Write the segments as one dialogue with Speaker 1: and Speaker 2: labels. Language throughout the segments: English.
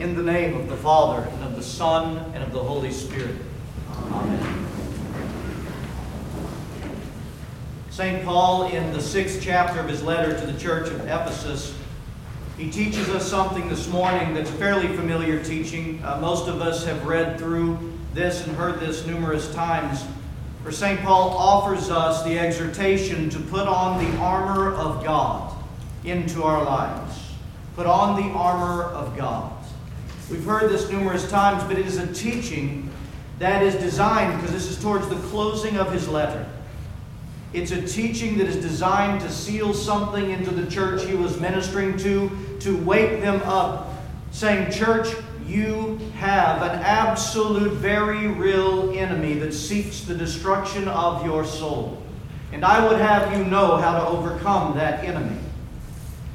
Speaker 1: In the name of the Father, and of the Son, and of the Holy Spirit. Amen. St. Paul, in the sixth chapter of his letter to the church of Ephesus, he teaches us something this morning that's fairly familiar teaching. Uh, most of us have read through this and heard this numerous times. For St. Paul offers us the exhortation to put on the armor of God into our lives. Put on the armor of God. We've heard this numerous times, but it is a teaching that is designed, because this is towards the closing of his letter. It's a teaching that is designed to seal something into the church he was ministering to, to wake them up, saying, Church, you have an absolute, very real enemy that seeks the destruction of your soul. And I would have you know how to overcome that enemy.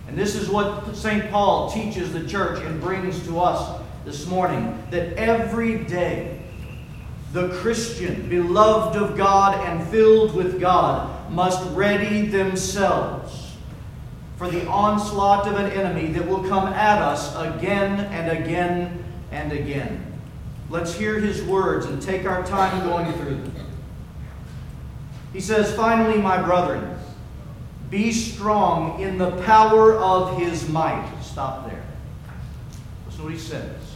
Speaker 1: And this is what St. Paul teaches the church and brings to us this morning that every day the Christian, beloved of God and filled with God, must ready themselves for the onslaught of an enemy that will come at us again and again and again. Let's hear his words and take our time going through them. He says, Finally, my brethren, be strong in the power of his might. Stop there. Listen to what he says.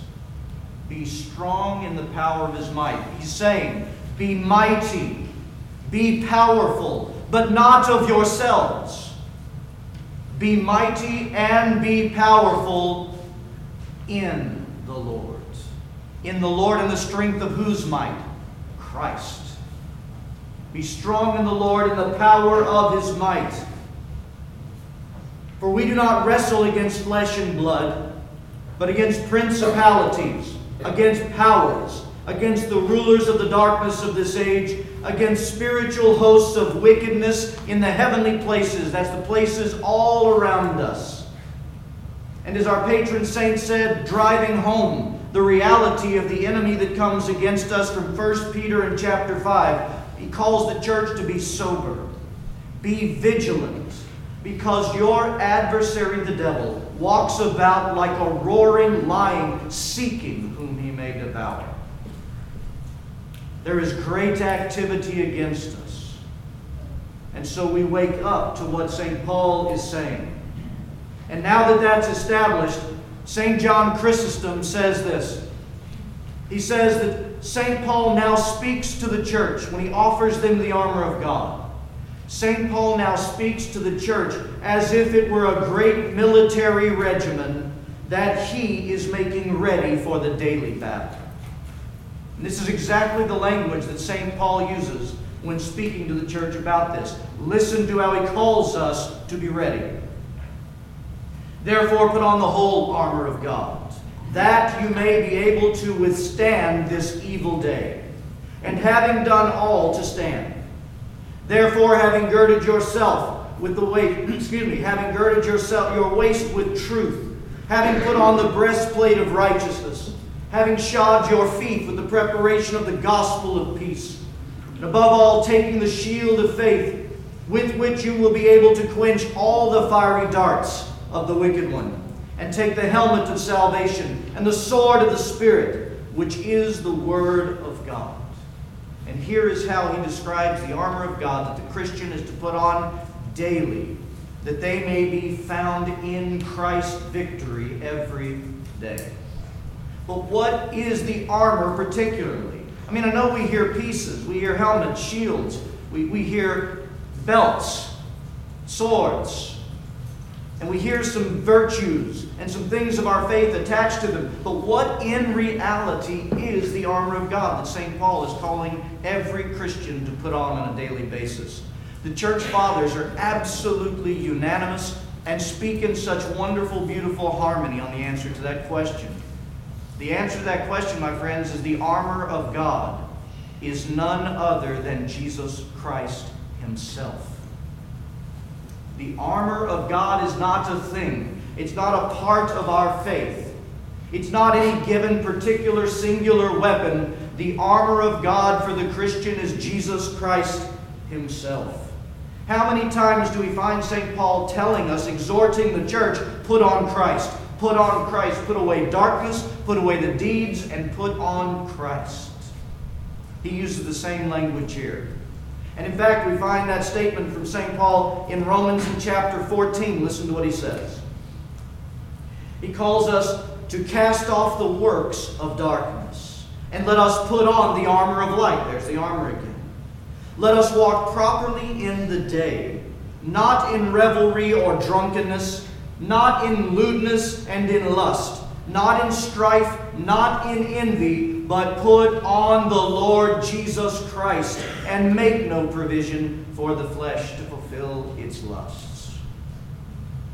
Speaker 1: Be strong in the power of his might. He's saying, Be mighty, be powerful, but not of yourselves. Be mighty and be powerful in the Lord. In the Lord and the strength of whose might? Christ. Be strong in the Lord and the power of his might. For we do not wrestle against flesh and blood, but against principalities, against powers, against the rulers of the darkness of this age, against spiritual hosts of wickedness in the heavenly places. That's the places all around us. And as our patron saint said, driving home the reality of the enemy that comes against us from 1 Peter in chapter 5, he calls the church to be sober, be vigilant, because your adversary, the devil, walks about like a roaring lion, seeking devour. There is great activity against us. And so we wake up to what St. Paul is saying. And now that that's established, St. John Chrysostom says this. He says that St. Paul now speaks to the church when he offers them the armor of God. St. Paul now speaks to the church as if it were a great military regiment that he is making ready for the daily battle. And this is exactly the language that St. Paul uses when speaking to the church about this. Listen to how he calls us to be ready. Therefore, put on the whole armor of God, that you may be able to withstand this evil day, and having done all to stand. Therefore, having girded yourself with the weight, excuse me, having girded yourself your waist with truth, having put on the breastplate of righteousness, having shod your feet with preparation of the gospel of peace, and above all, taking the shield of faith, with which you will be able to quench all the fiery darts of the wicked one, and take the helmet of salvation and the sword of the Spirit, which is the Word of God. And here is how he describes the armor of God that the Christian is to put on daily, that they may be found in Christ's victory every day. But what is the armor particularly? I mean, I know we hear pieces, we hear helmets, shields, we, we hear belts, swords, and we hear some virtues and some things of our faith attached to them. But what in reality is the armor of God that St. Paul is calling every Christian to put on on a daily basis? The church fathers are absolutely unanimous and speak in such wonderful, beautiful harmony on the answer to that question. The answer to that question, my friends, is the armor of God is none other than Jesus Christ Himself. The armor of God is not a thing, it's not a part of our faith. It's not any given particular singular weapon. The armor of God for the Christian is Jesus Christ Himself. How many times do we find St. Paul telling us, exhorting the church, put on Christ? Put on Christ. Put away darkness, put away the deeds, and put on Christ. He uses the same language here. And in fact, we find that statement from St. Paul in Romans in chapter 14. Listen to what he says. He calls us to cast off the works of darkness and let us put on the armor of light. There's the armor again. Let us walk properly in the day, not in revelry or drunkenness, not in lewdness and in lust, not in strife, not in envy, but put on the Lord Jesus Christ and make no provision for the flesh to fulfill its lusts.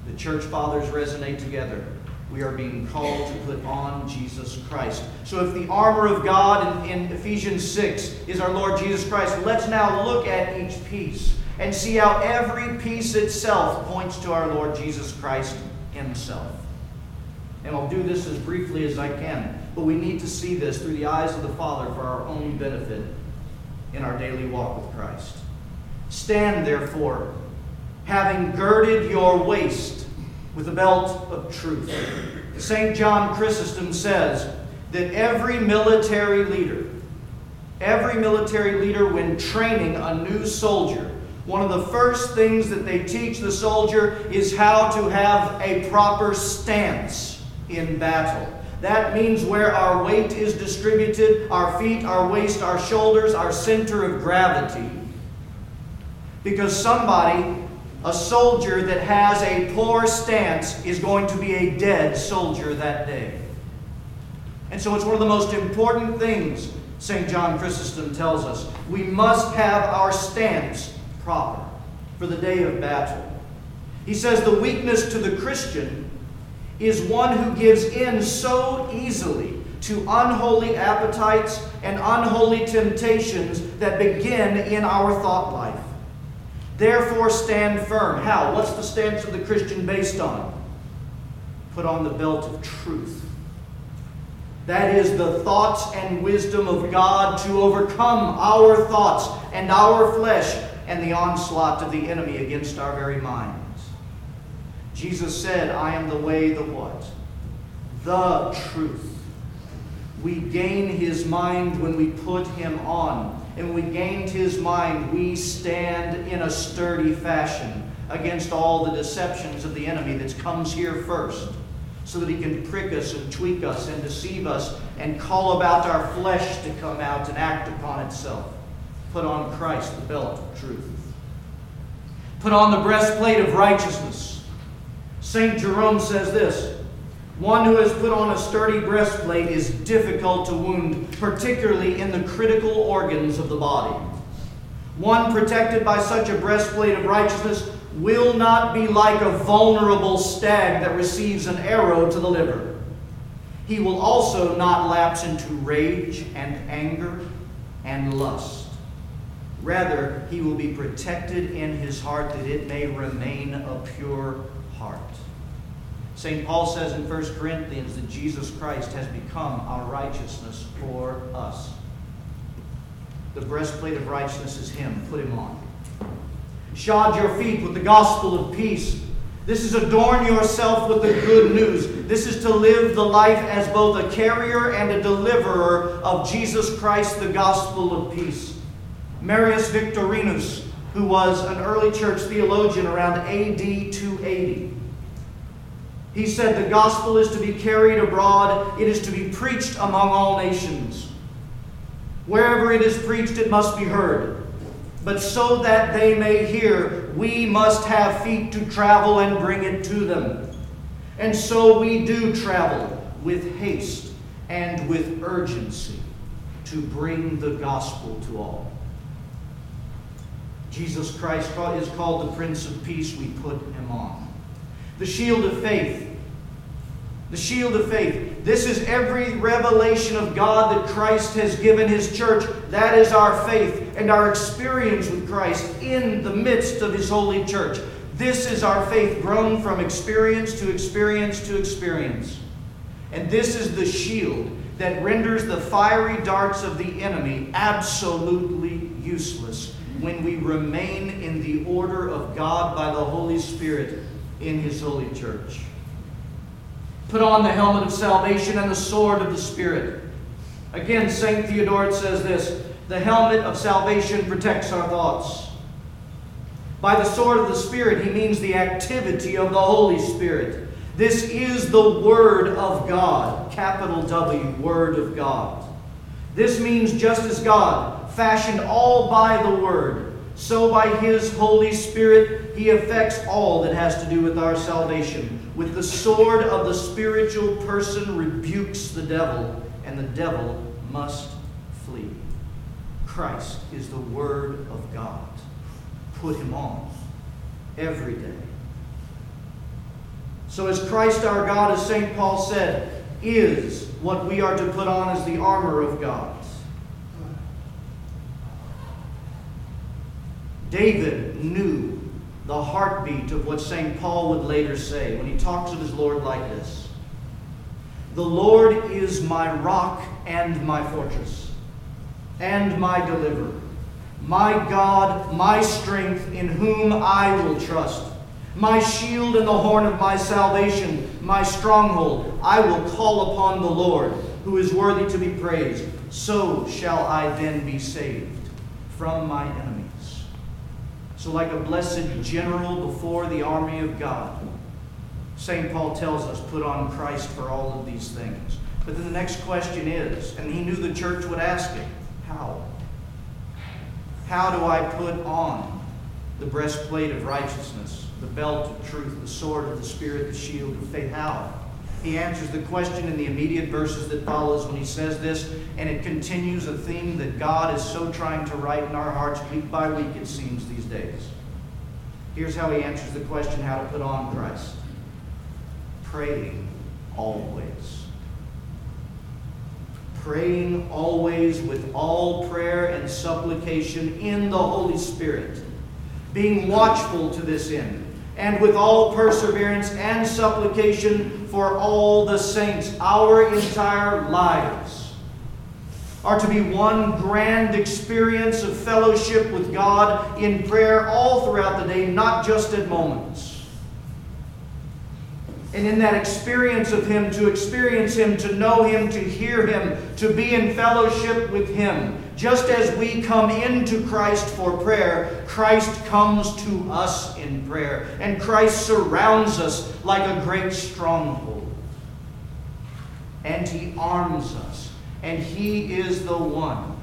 Speaker 1: The church fathers resonate together we are being called to put on Jesus Christ. So, if the armor of God in, in, Ephesians 6 is our Lord Jesus Christ, let's now look at each piece and see how every piece itself points to our Lord Jesus Christ Himself. And I'll do this as briefly as I can, but we need to see this through the eyes of the Father for our own benefit in our daily walk with Christ. Stand, therefore, having girded your waist with a belt of truth. St. John Chrysostom says that every military leader, every military leader, when training a new soldier, one of the first things that they teach the soldier is how to have a proper stance in battle. That means where our weight is distributed our feet, our waist, our shoulders, our center of gravity. Because somebody a soldier that has a poor stance is going to be a dead soldier that day. And so it's one of the most important things, St. John Chrysostom tells us. We must have our stance proper for the day of battle. He says the weakness to the Christian is one who gives in so easily to unholy appetites and unholy temptations that begin in our thought life. Therefore, stand firm. How? What's the stance of the Christian based on? Put on the belt of truth. That is the thoughts and wisdom of God to overcome our thoughts and our flesh and the onslaught of the enemy against our very minds. Jesus said, I am the way, the what? The truth. We gain his mind when we put him on and when we gained his mind, we stand in a sturdy fashion against all the deceptions of the enemy that comes here first, so that he can prick us and tweak us and deceive us and call about our flesh to come out and act upon itself. Put on Christ, the belt of truth. Put on the breastplate of righteousness. St. Jerome says this one who has put on a sturdy breastplate is difficult to wound, particularly in the critical organs of the body. One protected by such a breastplate of righteousness will not be like a vulnerable stag that receives an arrow to the liver. He will also not lapse into rage and anger and lust. Rather, he will be protected in his heart that it may remain a pure heart. St. Paul says in 1 Corinthians that Jesus Christ has become our righteousness for us. The breastplate of righteousness is Him. Put Him on. Shod your feet with the gospel of peace. This is adorn yourself with the good news. This is to live the life as both a carrier and a deliverer of Jesus Christ, the gospel of peace. Marius Victorinus, who was an early church theologian around AD 280, he said, The gospel is to be carried abroad, it is to be preached among all nations. Wherever it is preached, it must be heard. But so that they may hear, we must have feet to travel and bring it to them. And so we do travel with haste and with urgency to bring the gospel to all. Jesus Christ is called the Prince of Peace. We put him on. The shield of faith. The shield of faith. This is every revelation of God that Christ has given his church. That is our faith and our experience with Christ in the midst of his holy church. This is our faith grown from experience to experience to experience. And this is the shield that renders the fiery darts of the enemy absolutely useless when we remain in the order of God by the Holy Spirit in His holy church. Put on the helmet of salvation and the sword of the Spirit. Again, St. Theodoret says this the helmet of salvation protects our thoughts. By the sword of the Spirit, he means the activity of the Holy Spirit. This is the Word of God, capital W, Word of God. This means just as God fashioned all by the Word, so by His Holy Spirit, He affects all that has to do with our salvation. With the sword of the spiritual person rebukes the devil, and the devil must flee. Christ is the Word of God. Put Him on every day. So, as Christ our God, as St. Paul said, is what we are to put on as the armor of God. David knew the heartbeat of what St. Paul would later say when he talks of his Lord like this The Lord is my rock and my fortress, and my deliverer, my God, my strength, in whom I will trust, my shield and the horn of my salvation, my stronghold. I will call upon the Lord, who is worthy to be praised. So shall I then be saved from my enemies. So, like a blessed general before the army of God, St. Paul tells us, put on Christ for all of these things. But then the next question is, and he knew the church would ask it, how? How do I put on the breastplate of righteousness, the belt of truth, the sword of the Spirit, the shield of faith? How? He answers the question in the immediate verses that follows when he says this, and it continues a theme that God is so trying to write in our hearts week by week, it seems, these days. Here's how he answers the question how to put on Christ praying always. Praying always with all prayer and supplication in the Holy Spirit, being watchful to this end and with all perseverance and supplication for all the saints. Our entire lives are to be one grand experience of fellowship with God in prayer all throughout the day, not just at moments. And in that experience of Him, to experience Him, to know Him, to hear Him, to be in fellowship with Him. Just as we come into Christ for prayer, Christ comes to us in prayer. And Christ surrounds us like a great stronghold. And He arms us. And He is the one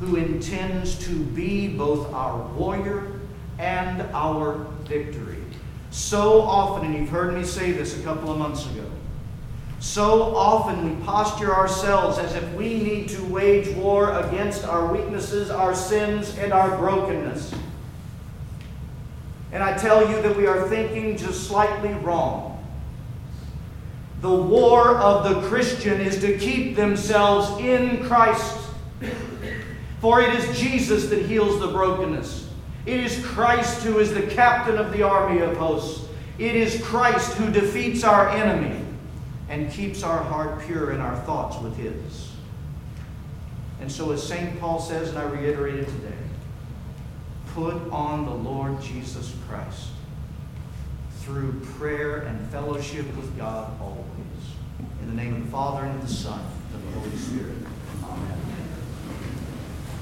Speaker 1: who intends to be both our warrior and our victory. So often, and you've heard me say this a couple of months ago, so often we posture ourselves as if we need to wage war against our weaknesses, our sins, and our brokenness. And I tell you that we are thinking just slightly wrong. The war of the Christian is to keep themselves in Christ. For it is Jesus that heals the brokenness. It is Christ who is the captain of the army of hosts. It is Christ who defeats our enemy and keeps our heart pure and our thoughts with His. And so, as St. Paul says, and I reiterate it today, put on the Lord Jesus Christ through prayer and fellowship with God always. In the name of the Father, and of the Son, and of the Holy Spirit. Amen.